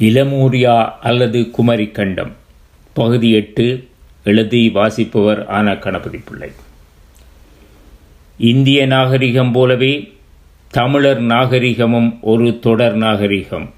இளமூரியா அல்லது குமரிக்கண்டம். பகுதி எட்டு எழுதி வாசிப்பவர் ஆன கணபதி பிள்ளை. இந்திய நாகரிகம் போலவே தமிழர் நாகரிகமும் ஒரு தொடர் நாகரிகம்.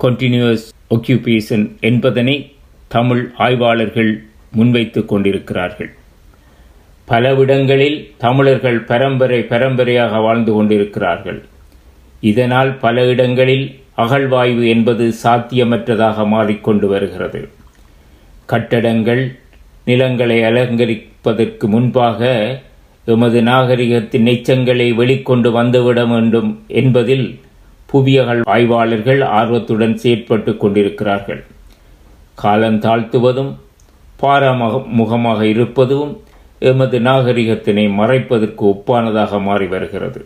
கண்டினியூஸ் ஒக்யூபேஷன் என்பதனை தமிழ் ஆய்வாளர்கள் முன்வைத்துக் கொண்டிருக்கிறார்கள். பலவிடங்களில் தமிழர்கள் பரம்பரை பரம்பரையாக வாழ்ந்து கொண்டிருக்கிறார்கள். இதனால் பல இடங்களில் அகழ்வாய்வு என்பது சாத்தியமற்றதாக மாறிக்கொண்டு வருகிறது. கட்டடங்கள் நிலங்களை அலங்கரிப்பதற்கு முன்பாக எமது நாகரிகத்தின் எச்சங்களை வெளிக்கொண்டு வந்துவிட வேண்டும் என்பதில் புவியகல் ஆய்வாளர்கள் ஆர்வத்துடன் செயற்பட்டு கொண்டிருக்கிறார்கள். காலம் தாழ்த்துவதும் பாராமுகமாக இருப்பதும் எமது நாகரிகத்தினை மறைப்பதற்கு ஒப்பானதாக மாறி வருகிறது.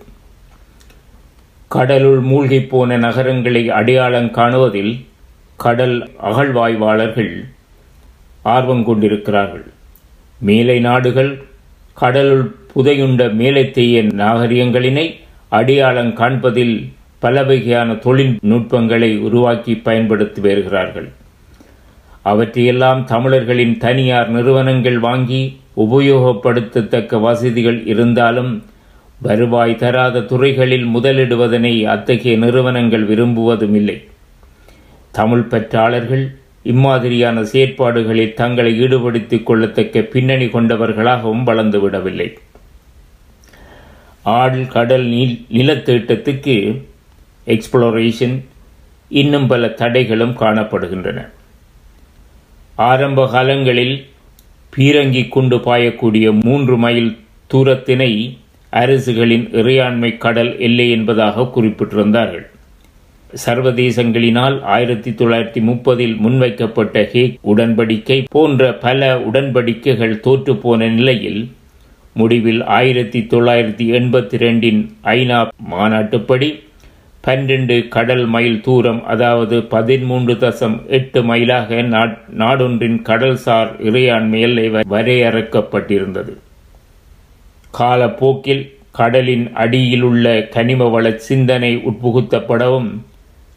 கடலுள் மூழ்கிப் போன நகரங்களை அடையாளம் காணுவதில் கடல் அகழ்வாய்வாளர்கள் ஆர்வம் கொண்டிருக்கிறார்கள். மேலை நாடுகள் கடலுள் புதையுண்ட மேலைத்தேய நாகரிகங்களினை அடையாளம் காண்பதில் பல வகையான தொழில்நுட்பங்களை உருவாக்கி பயன்படுத்தி வருகிறார்கள். அவற்றையெல்லாம் தமிழர்களின் தனியார் நிறுவனங்கள் வாங்கி உபயோகப்படுத்தத்தக்க வசதிகள் இருந்தாலும் வருவாய் தராத துறைகளில் முதலிடுவதனை அத்தகைய நிறுவனங்கள் விரும்புவதும் இல்லை தமிழ் பற்றாளர்கள் இம்மாதிரியான செயற்பாடுகளில் தங்களை ஈடுபடுத்திக் கொள்ளத்தக்க பின்னணி கொண்டவர்களாகவும் வளர்ந்துவிடவில்லை. ஆள் கடல் நீல் நிலத்தீட்டத்துக்கு எக்ஸ்ப்ளோரேஷன் இன்னும் பல தடைகளும் காணப்படுகின்றன. ஆரம்ப காலங்களில் பீரங்கி கொண்டு பாயக்கூடிய மூன்று மைல் தூரத்தினை அரசுகளின் இறையாண்மை கடல் எல்லை என்பதாக குறிப்பிட்டிருந்தார்கள். சர்வதேசங்களினால் ஆயிரத்தி தொள்ளாயிரத்தி முப்பதில் முன்வைக்கப்பட்ட ஹேக் உடன்படிக்கை போன்ற பல உடன்படிக்கைகள் தோற்றுப்போன நிலையில் முடிவில் ஆயிரத்தி தொள்ளாயிரத்தி எண்பத்தி ரெண்டின் ஐநா மாநாட்டுப்படி பன்னிரண்டு கடல் மைல் தூரம் அதாவது பதிமூன்று தசம் எட்டு மைலாக நாடொன்றின் கடல்சார் இறையாண்மை எல்லை வரையறுக்கப்பட்டிருந்தது. காலப்போக்கில் கடலின் அடியிலுள்ள கனிம வள சிந்தனை உட்புகுத்தப்படவும்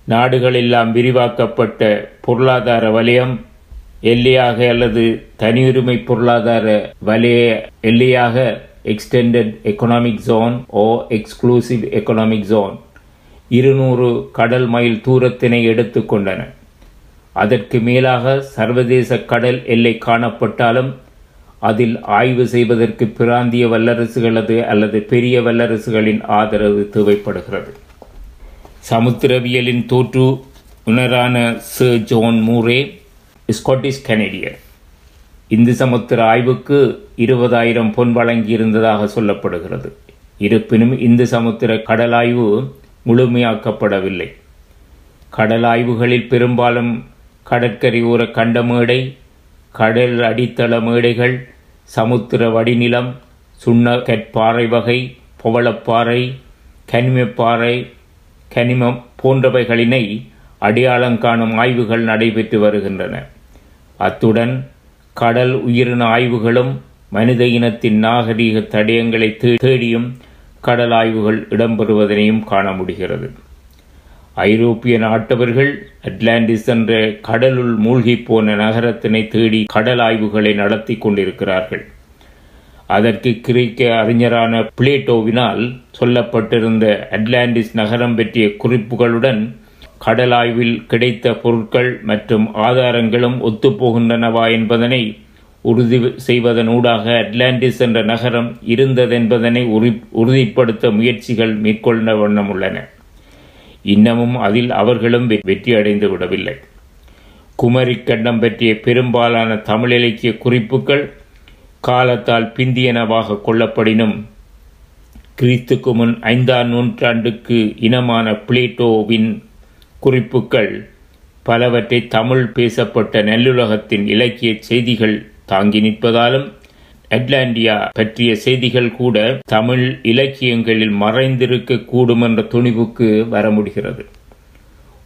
நாடுகளெல்லாம் விரிவாக்கப்பட்ட பொருளாதார வலயம் எல்லையாக அல்லது தனியுரிமை பொருளாதார வலய எல்லையாக extended economic zone or exclusive economic zone இருநூறு கடல் மைல் தூரத்தினை எடுத்துக்கொண்டன அதற்கு மேலாக சர்வதேச கடல் எல்லை காணப்பட்டாலும் அதில் ஆய்வு செய்வதற்கு பிராந்திய வல்லரசுகளது அல்லது பெரிய வல்லரசுகளின் ஆதரவு தேவைப்படுகிறது. சமுத்திரவியலின் தோற்று உணரான சர் ஜோன் மூரே ஸ்காட்டிஷ் கனேடியர் இந்து சமுத்திர ஆய்வுக்கு இருபதாயிரம் பொன் வழங்கியிருந்ததாக சொல்லப்படுகிறது. இருப்பினும் இந்து சமுத்திர கடலாய்வு முழுமையாக்கப்படவில்லை. கடலாய்வுகளில் பெரும்பாலும் கடற்கரை ஓர கண்டமேடை கடல் அடித்தள மேடைகள் சமுத்திர வடிநிலம் சுண்ணகற்பாறை வகை பவளப்பாறை கனிமப்பாறை கனிமம் போன்றவைகளினை அடையாளம் காணும் ஆய்வுகள் நடைபெற்று வருகின்றன. அத்துடன் கடல் உயிரின ஆய்வுகளும் மனித இனத்தின் நாகரீக தடயங்களை தேடியும் கடல் ஆய்வுகள் இடம்பெறுவதனையும் காண முடிகிறது. ஐரோப்பிய நாட்டவர்கள் அட்லாண்டிஸ் என்ற கடலுள் மூழ்கி போன நகரத்தினை தேடி கடல் ஆய்வுகளை நடத்தி கொண்டிருக்கிறார்கள். அதற்கு கிரேக்க அறிஞரான பிளேட்டோவினால் சொல்லப்பட்டிருந்த அட்லாண்டிஸ் நகரம் பற்றிய குறிப்புகளுடன் கடலாய்வில் கிடைத்த பொருட்கள் மற்றும் ஆதாரங்களும் ஒத்துப்போகின்றனவா என்பதனை உறுதி செய்வதனூடாக அட்லாண்டிஸ் என்ற நகரம் இருந்ததென்பதனை உறுதிப்படுத்த முயற்சிகள் மேற்கொண்ட வண்ணம் உள்ளன. இன்னமும் அதில் அவர்களும் வெற்றியடைந்து விடவில்லை. குமரிக்கண்டம் பற்றிய பெரும்பாலான தமிழ் இலக்கிய குறிப்புகள் காலத்தால் பிந்தியனவாக கொள்ளப்படினும் கிறிஸ்துக்கு முன் ஐந்தாம் நூற்றாண்டுக்கு இனமான பிளேட்டோவின் குறிப்புகள் பலவற்றை தமிழ் பேசப்பட்ட நல்லுலகத்தின் இலக்கிய செய்திகள் தாங்கி நிற்பதாலும் அட்லாண்டியா பற்றிய செய்திகள் கூட தமிழ் இலக்கியங்களில் மறைந்திருக்க கூடும் என்ற துணிவுக்கு வர முடிகிறது.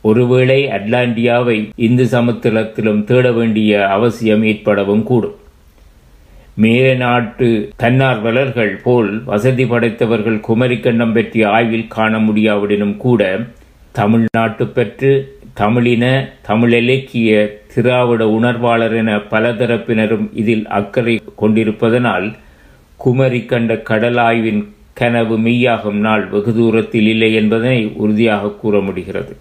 ஒருவேளை அட்லாண்டியாவை இந்து சமுத்திரத்திலும் தேட வேண்டிய அவசியம் ஏற்படவும் கூடும். மேல நாட்டு தன்னார்வலர்கள் போல் வசதி படைத்தவர்கள் குமரிக்கண்டம் பற்றிய ஆய்வில் காண முடியாவிடனும் கூட தமிழ்நாட்டு பற்று தமிழின தமிழிலக்கிய திராவிட உணர்வாளர் என பலதரப்பினரும் இதில் அக்கறை கொண்டிருப்பதனால் குமரி கண்ட கடலாய்வின் கனவு மெய்யாகும் நாள் வெகு தூரத்தில் இல்லை என்பதனை உறுதியாக கூற முடிகிறது.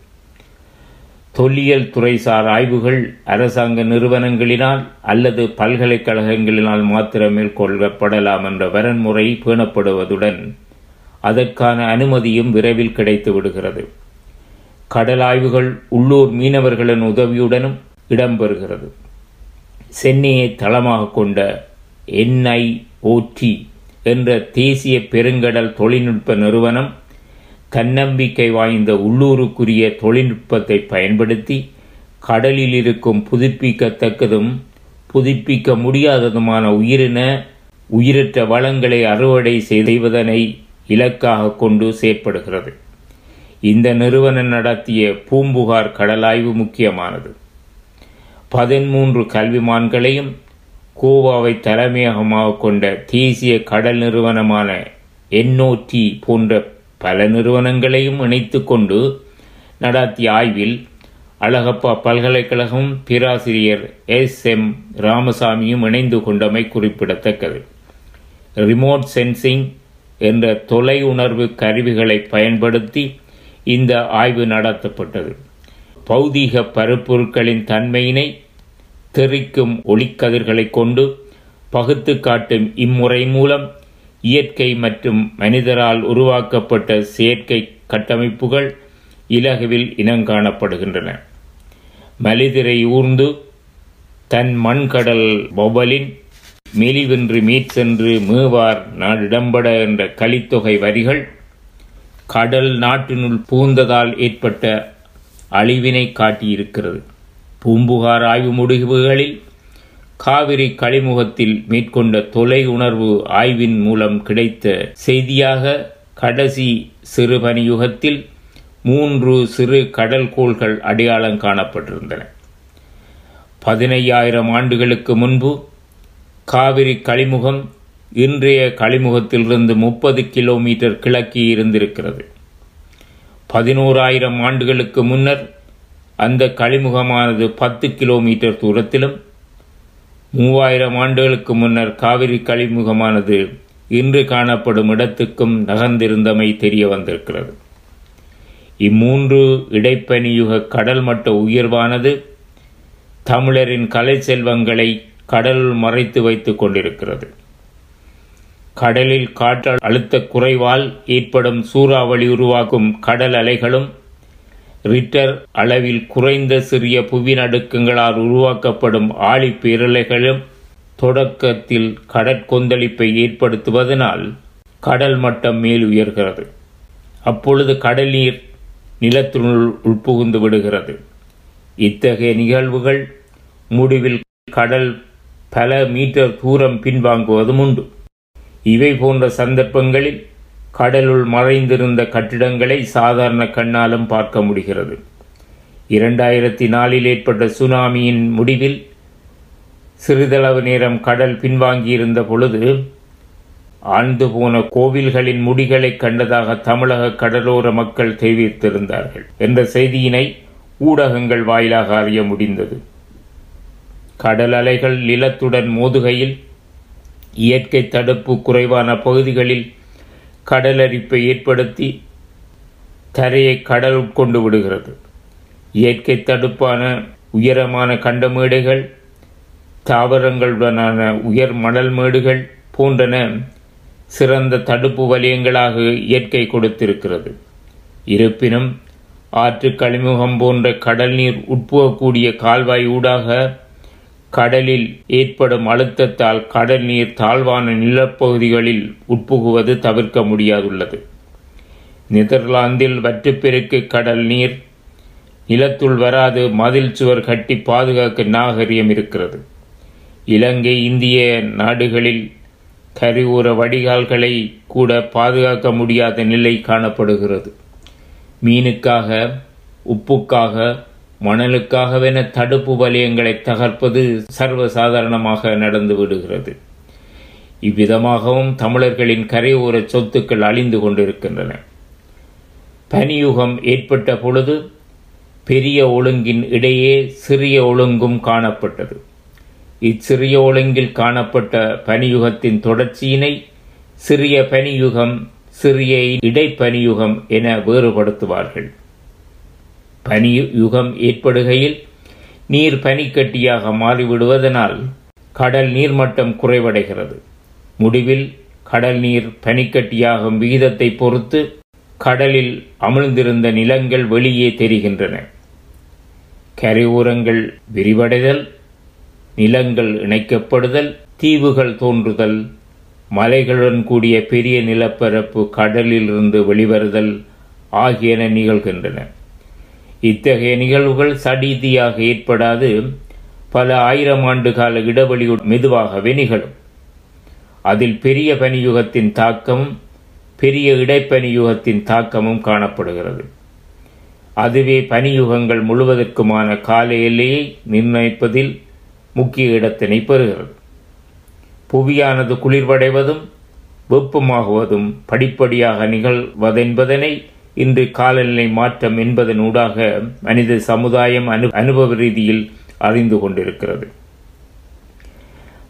தொல்லியல் துறைசார் ஆய்வுகள் அரசாங்க நிறுவனங்களினால் அல்லது பல்கலைக்கழகங்களினால் மாத்திரம் மேற்கொள்ளப்படலாம் என்ற வரன்முறை பேணப்படுவதுடன் அதற்கான அனுமதியும் விரைவில் கிடைத்து விடுகிறது. கடல் ஆய்வுகள் உள்ளூர் மீனவர்களின் உதவியுடனும் இடம்பெறுகிறது. சென்னையை தளமாக கொண்ட என்ஐஓடி என்ற தேசிய பெருங்கடல் தொழில்நுட்ப நிறுவனம் தன்னம்பிக்கை வாய்ந்த உள்ளூருக்குரிய தொழில்நுட்பத்தை பயன்படுத்தி கடலில் இருக்கும் புதுப்பிக்கத்தக்கதும் புதுப்பிக்க முடியாததுமான உயிரின உயிரற்ற வளங்களை அறுவடை செய்வதனை இலக்காக கொண்டு செயற்படுகிறது. இந்த நிறுவனம் நடத்திய பூம்புகார் கடலாய்வு முக்கியமானது. பதிமூன்று கல்விமான்களையும் கோவாவை தலைமையகமாக கொண்ட தேசிய கடல் நிறுவனமான என்ஓடி போன்ற பல நிறுவனங்களையும் இணைத்து கொண்டு நடத்திய ஆய்வில் அழகப்பா பல்கலைக்கழகம் பேராசிரியர் எஸ் எம் ராமசாமியும் இணைந்து கொண்டமை குறிப்பிடத்தக்கது. ரிமோட் சென்சிங் என்ற தொலை உணர்வு கருவிகளை பயன்படுத்தி இந்த ஆய்வு நடத்தப்பட்டது. பௌதீக பருப்பொருட்களின் தன்மையினை தெரிக்கும் ஒளிக்கதிர்களை கொண்டு பகுத்து காட்டும் இம்முறை மூலம் இயற்கை மற்றும் மனிதரால் உருவாக்கப்பட்ட செயற்கை கட்டமைப்புகள் இலகுவில் இனங்காணப்படுகின்றன மலிதிரை ஊர்ந்து தன் மண்கடல் பொபலின் மெலிவென்று மீட்சென்று மேவார் நாடிடம்பட என்ற கலித்தொகை வரிகள் கடல் நாட்டினுள் பூந்ததால் ஏற்பட்ட அழிவினை காட்டியிருக்கிறது. பூம்புகார் ஆய்வு முடிவுகளில் காவிரி கழிமுகத்தில் மேற்கொண்ட தொலை உணர்வு ஆய்வின் மூலம் கிடைத்த செய்தியாக கடைசி சிறுபனியுகத்தில் மூன்று சிறு கடல்கோள்கள் அடையாளம் காணப்பட்டிருந்தன. பதினையாயிரம் ஆண்டுகளுக்கு முன்பு காவிரி கழிமுகம் இன்றைய கழிமுகத்திலிருந்து முப்பது கிலோமீட்டர் கிழக்கே இருந்திருக்கிறது. பதினோராயிரம் ஆண்டுகளுக்கு முன்னர் அந்த கழிமுகமானது பத்து கிலோமீட்டர் தூரத்திலும் மூவாயிரம் ஆண்டுகளுக்கு முன்னர் காவிரி கழிமுகமானது இன்று காணப்படும் இடத்துக்கும் நகர்ந்திருந்தமை தெரிய வந்திருக்கிறது. இம்மூன்று இடைப்பனியுக கடல் மட்ட உயர்வானது தமிழரின் கலை செல்வங்களை கடலுள் மறைத்து வைத்துக் கொண்டிருக்கிறது. கடலில் காற்று அழுத்த குறைவால் ஏற்படும் சூறாவளி உருவாக்கும் கடல் அலைகளும் ரிட்டர் அளவில் குறைந்த சிறிய புவிநடுக்கங்களால் உருவாக்கப்படும் ஆழி பேரலைகளும் தொடக்கத்தில் கடற்கொந்தளிப்பை ஏற்படுத்துவதனால் கடல் மட்டம் மேல் உயர்கிறது. அப்பொழுது கடல் நீர் நிலத்தினுள் உட்புகுந்து விடுகிறது. இத்தகைய நிகழ்வுகள் முடிவில் கடல் பல மீட்டர் தூரம் பின்வாங்குவதும் உண்டு. இவை போன்ற சந்தர்ப்பங்களில் கடலுள் மறைந்திருந்த கட்டிடங்களை சாதாரண கண்ணாலும் பார்க்க முடிகிறது. இரண்டாயிரத்தி நாலில் ஏற்பட்ட சுனாமியின் முடிவில் சிறிதளவு நேரம் கடல் பின்வாங்கியிருந்த பொழுது ஆழ்ந்து போன கோவில்களின் முடிகளை கண்டதாக தமிழக கடலோர மக்கள் தெரிவித்திருந்தார்கள் என்ற செய்தியினை ஊடகங்கள் வாயிலாக அறிய முடிந்தது. கடல் அலைகள் நிலத்துடன் மோதுகையில் இயற்கை தடுப்பு குறைவான பகுதிகளில் கடலரிப்பை ஏற்படுத்தி தரையை கடல் உட்கொண்டு விடுகிறது. இயற்கை தடுப்பான உயரமான கண்டமேடுகள் தாவரங்களுடனான உயர் மணல் மேடுகள் போன்றன சிறந்த தடுப்பு வலயங்களாக இயற்கை கொடுத்திருக்கிறது. இருப்பினும் ஆற்று கழிமுகம் போன்ற கடல் நீர் உட்புகக்கூடிய கால்வாய் ஊடாக கடலில் ஏற்படும் அழுத்தத்தால் கடல் நீர் தாழ்வான நிலப்பகுதிகளில் உட்புகுவது தவிர்க்க முடியாதுள்ளது. நெதர்லாந்தில் வற்றுப்பெருக்கு கடல் நீர் நிலத்துள் வராது மதில் சுவர் கட்டி பாதுகாக்க நாகரிகம் இருக்கிறது. இலங்கை இந்திய நாடுகளில் கரிவுற வடிகால்களை கூட பாதுகாக்க முடியாத நிலை காணப்படுகிறது. மீனுக்காக உப்புக்காக மணலுக்காகவென தடுப்பு வலயங்களை தகர்ப்பது சர்வசாதாரணமாக நடந்து விடுகிறது. இவ்விதமாகவும் தமிழர்களின் கரையோர சொத்துக்கள் அழிந்து கொண்டிருக்கின்றன. பனியுகம் ஏற்பட்ட பொழுது பெரிய ஒழுங்கின் இடையே சிறிய ஒழுங்கும் காணப்பட்டது. இச்சிறிய ஒழுங்கில் காணப்பட்ட பனியுகத்தின் தொடர்ச்சியினை சிறிய பனியுகம் சிறிய இடைப்பனியுகம் என வேறுபடுத்துவார்கள். பனியுகம் ஏற்படுகையில் நீர் பனிக்கட்டியாக மாறிவிடுவதனால் கடல் நீர்மட்டம் குறைவடைகிறது. முடிவில் கடல் நீர் பனிக்கட்டியாகும் விகிதத்தை பொறுத்து கடலில் அமிழ்ந்திருந்த நிலங்கள் வெளியே தெரிகின்றன. கரையோரங்கள் விரிவடைதல் நிலங்கள் இணைக்கப்படுதல் தீவுகள் தோன்றுதல் மலைகளுடன் கூடிய பெரிய நிலப்பரப்பு கடலிலிருந்து வெளிவருதல் ஆகியன நிகழ்கின்றன. இத்தகைய நிகழ்வுகள் சடீதியாக ஏற்படாது. பல ஆயிரம் ஆண்டு கால இடைவெளியுடன் மெதுவாகவே நிகழும். அதில் பெரிய பனியுகத்தின் தாக்கமும் பெரிய இடைப்பனியுகத்தின் தாக்கமும் காணப்படுகிறது. அதுவே பனியுகங்கள் முழுவதற்குமான கால எல்லையை நிர்ணயிப்பதில் முக்கிய இடத்தினை பெறுகிறது. புவியானது குளிர்வடைவதும் வெப்பமாகுவதும் படிப்படியாக நிகழ்வதென்பதனை இன்று காலநிலை மாற்றம் என்பதனூடாக மனித சமுதாயம் அனு அனுபவ ரீதியில் அறிந்து கொண்டிருக்கிறது.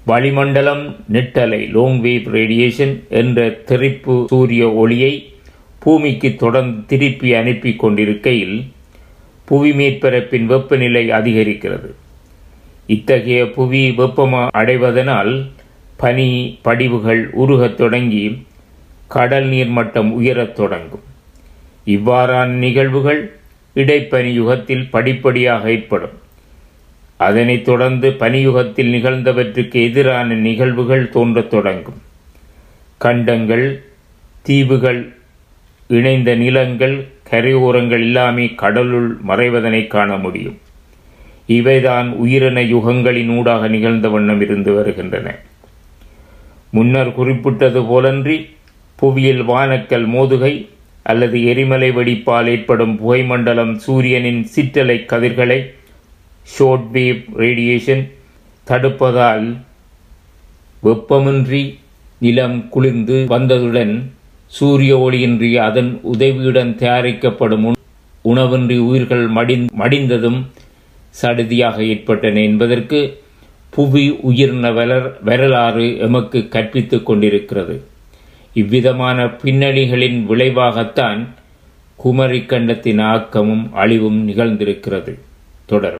வளிமண்டலம் நெட்டலை லோங் வேவ் ரேடியேஷன் என்ற தெறிப்பு சூரிய ஒளியை பூமிக்கு தொடர்ந்து திருப்பி அனுப்பி கொண்டிருக்கையில் புவி மேற்பரப்பின் வெப்பநிலை அதிகரிக்கிறது. இத்தகைய புவி வெப்பமா அடைவதனால் பனி படிவுகள் உருகத் தொடங்கி கடல் நீர் மட்டம் உயரத் தொடங்கும். இவ்வாறான நிகழ்வுகள் இடைப்பனி யுகத்தில் படிப்படியாக ஏற்படும். அதனைத் தொடர்ந்து பனியுகத்தில் நிகழ்ந்தவற்றுக்கு எதிரான நிகழ்வுகள் தோன்றத் தொடங்கும். கண்டங்கள் தீவுகள் இணைந்த நிலங்கள் கரையோரங்கள் எல்லாமே கடலுள் மறைவதனை காண முடியும். இவைதான் உயிரின யுகங்களின் ஊடாக நிகழ்ந்த வண்ணம் இருந்து வருகின்றன. முன்னர் குறிப்பிட்டது போலன்றி புவியில் வானக்கல் மோதுகை அல்லது எரிமலை வெடிப்பால் ஏற்படும் புகைமண்டலம் சூரியனின் சிற்றலை கதிர்களை ஷோர்ட் வேவ் ரேடியேஷன் தடுப்பதால் வெப்பமின்றி நிலம் குளிர்ந்து வந்ததுடன் சூரிய ஒளியின்றி அதன் உதவியுடன் தயாரிக்கப்படும் உணவின்றி உயிர்கள் மடிந்ததும் சடுதியாக ஏற்பட்டன என்பதற்கு புவி உயிர்ன வரலாறு எமக்கு கற்பித்துக் கொண்டிருக்கிறது. இவ்விதமான பின்னணிகளின் விளைவாகத்தான் குமரி கண்டத்தின் ஆக்கமும் அழிவும் நிகழ்ந்திருக்கிறது. தொடரும்.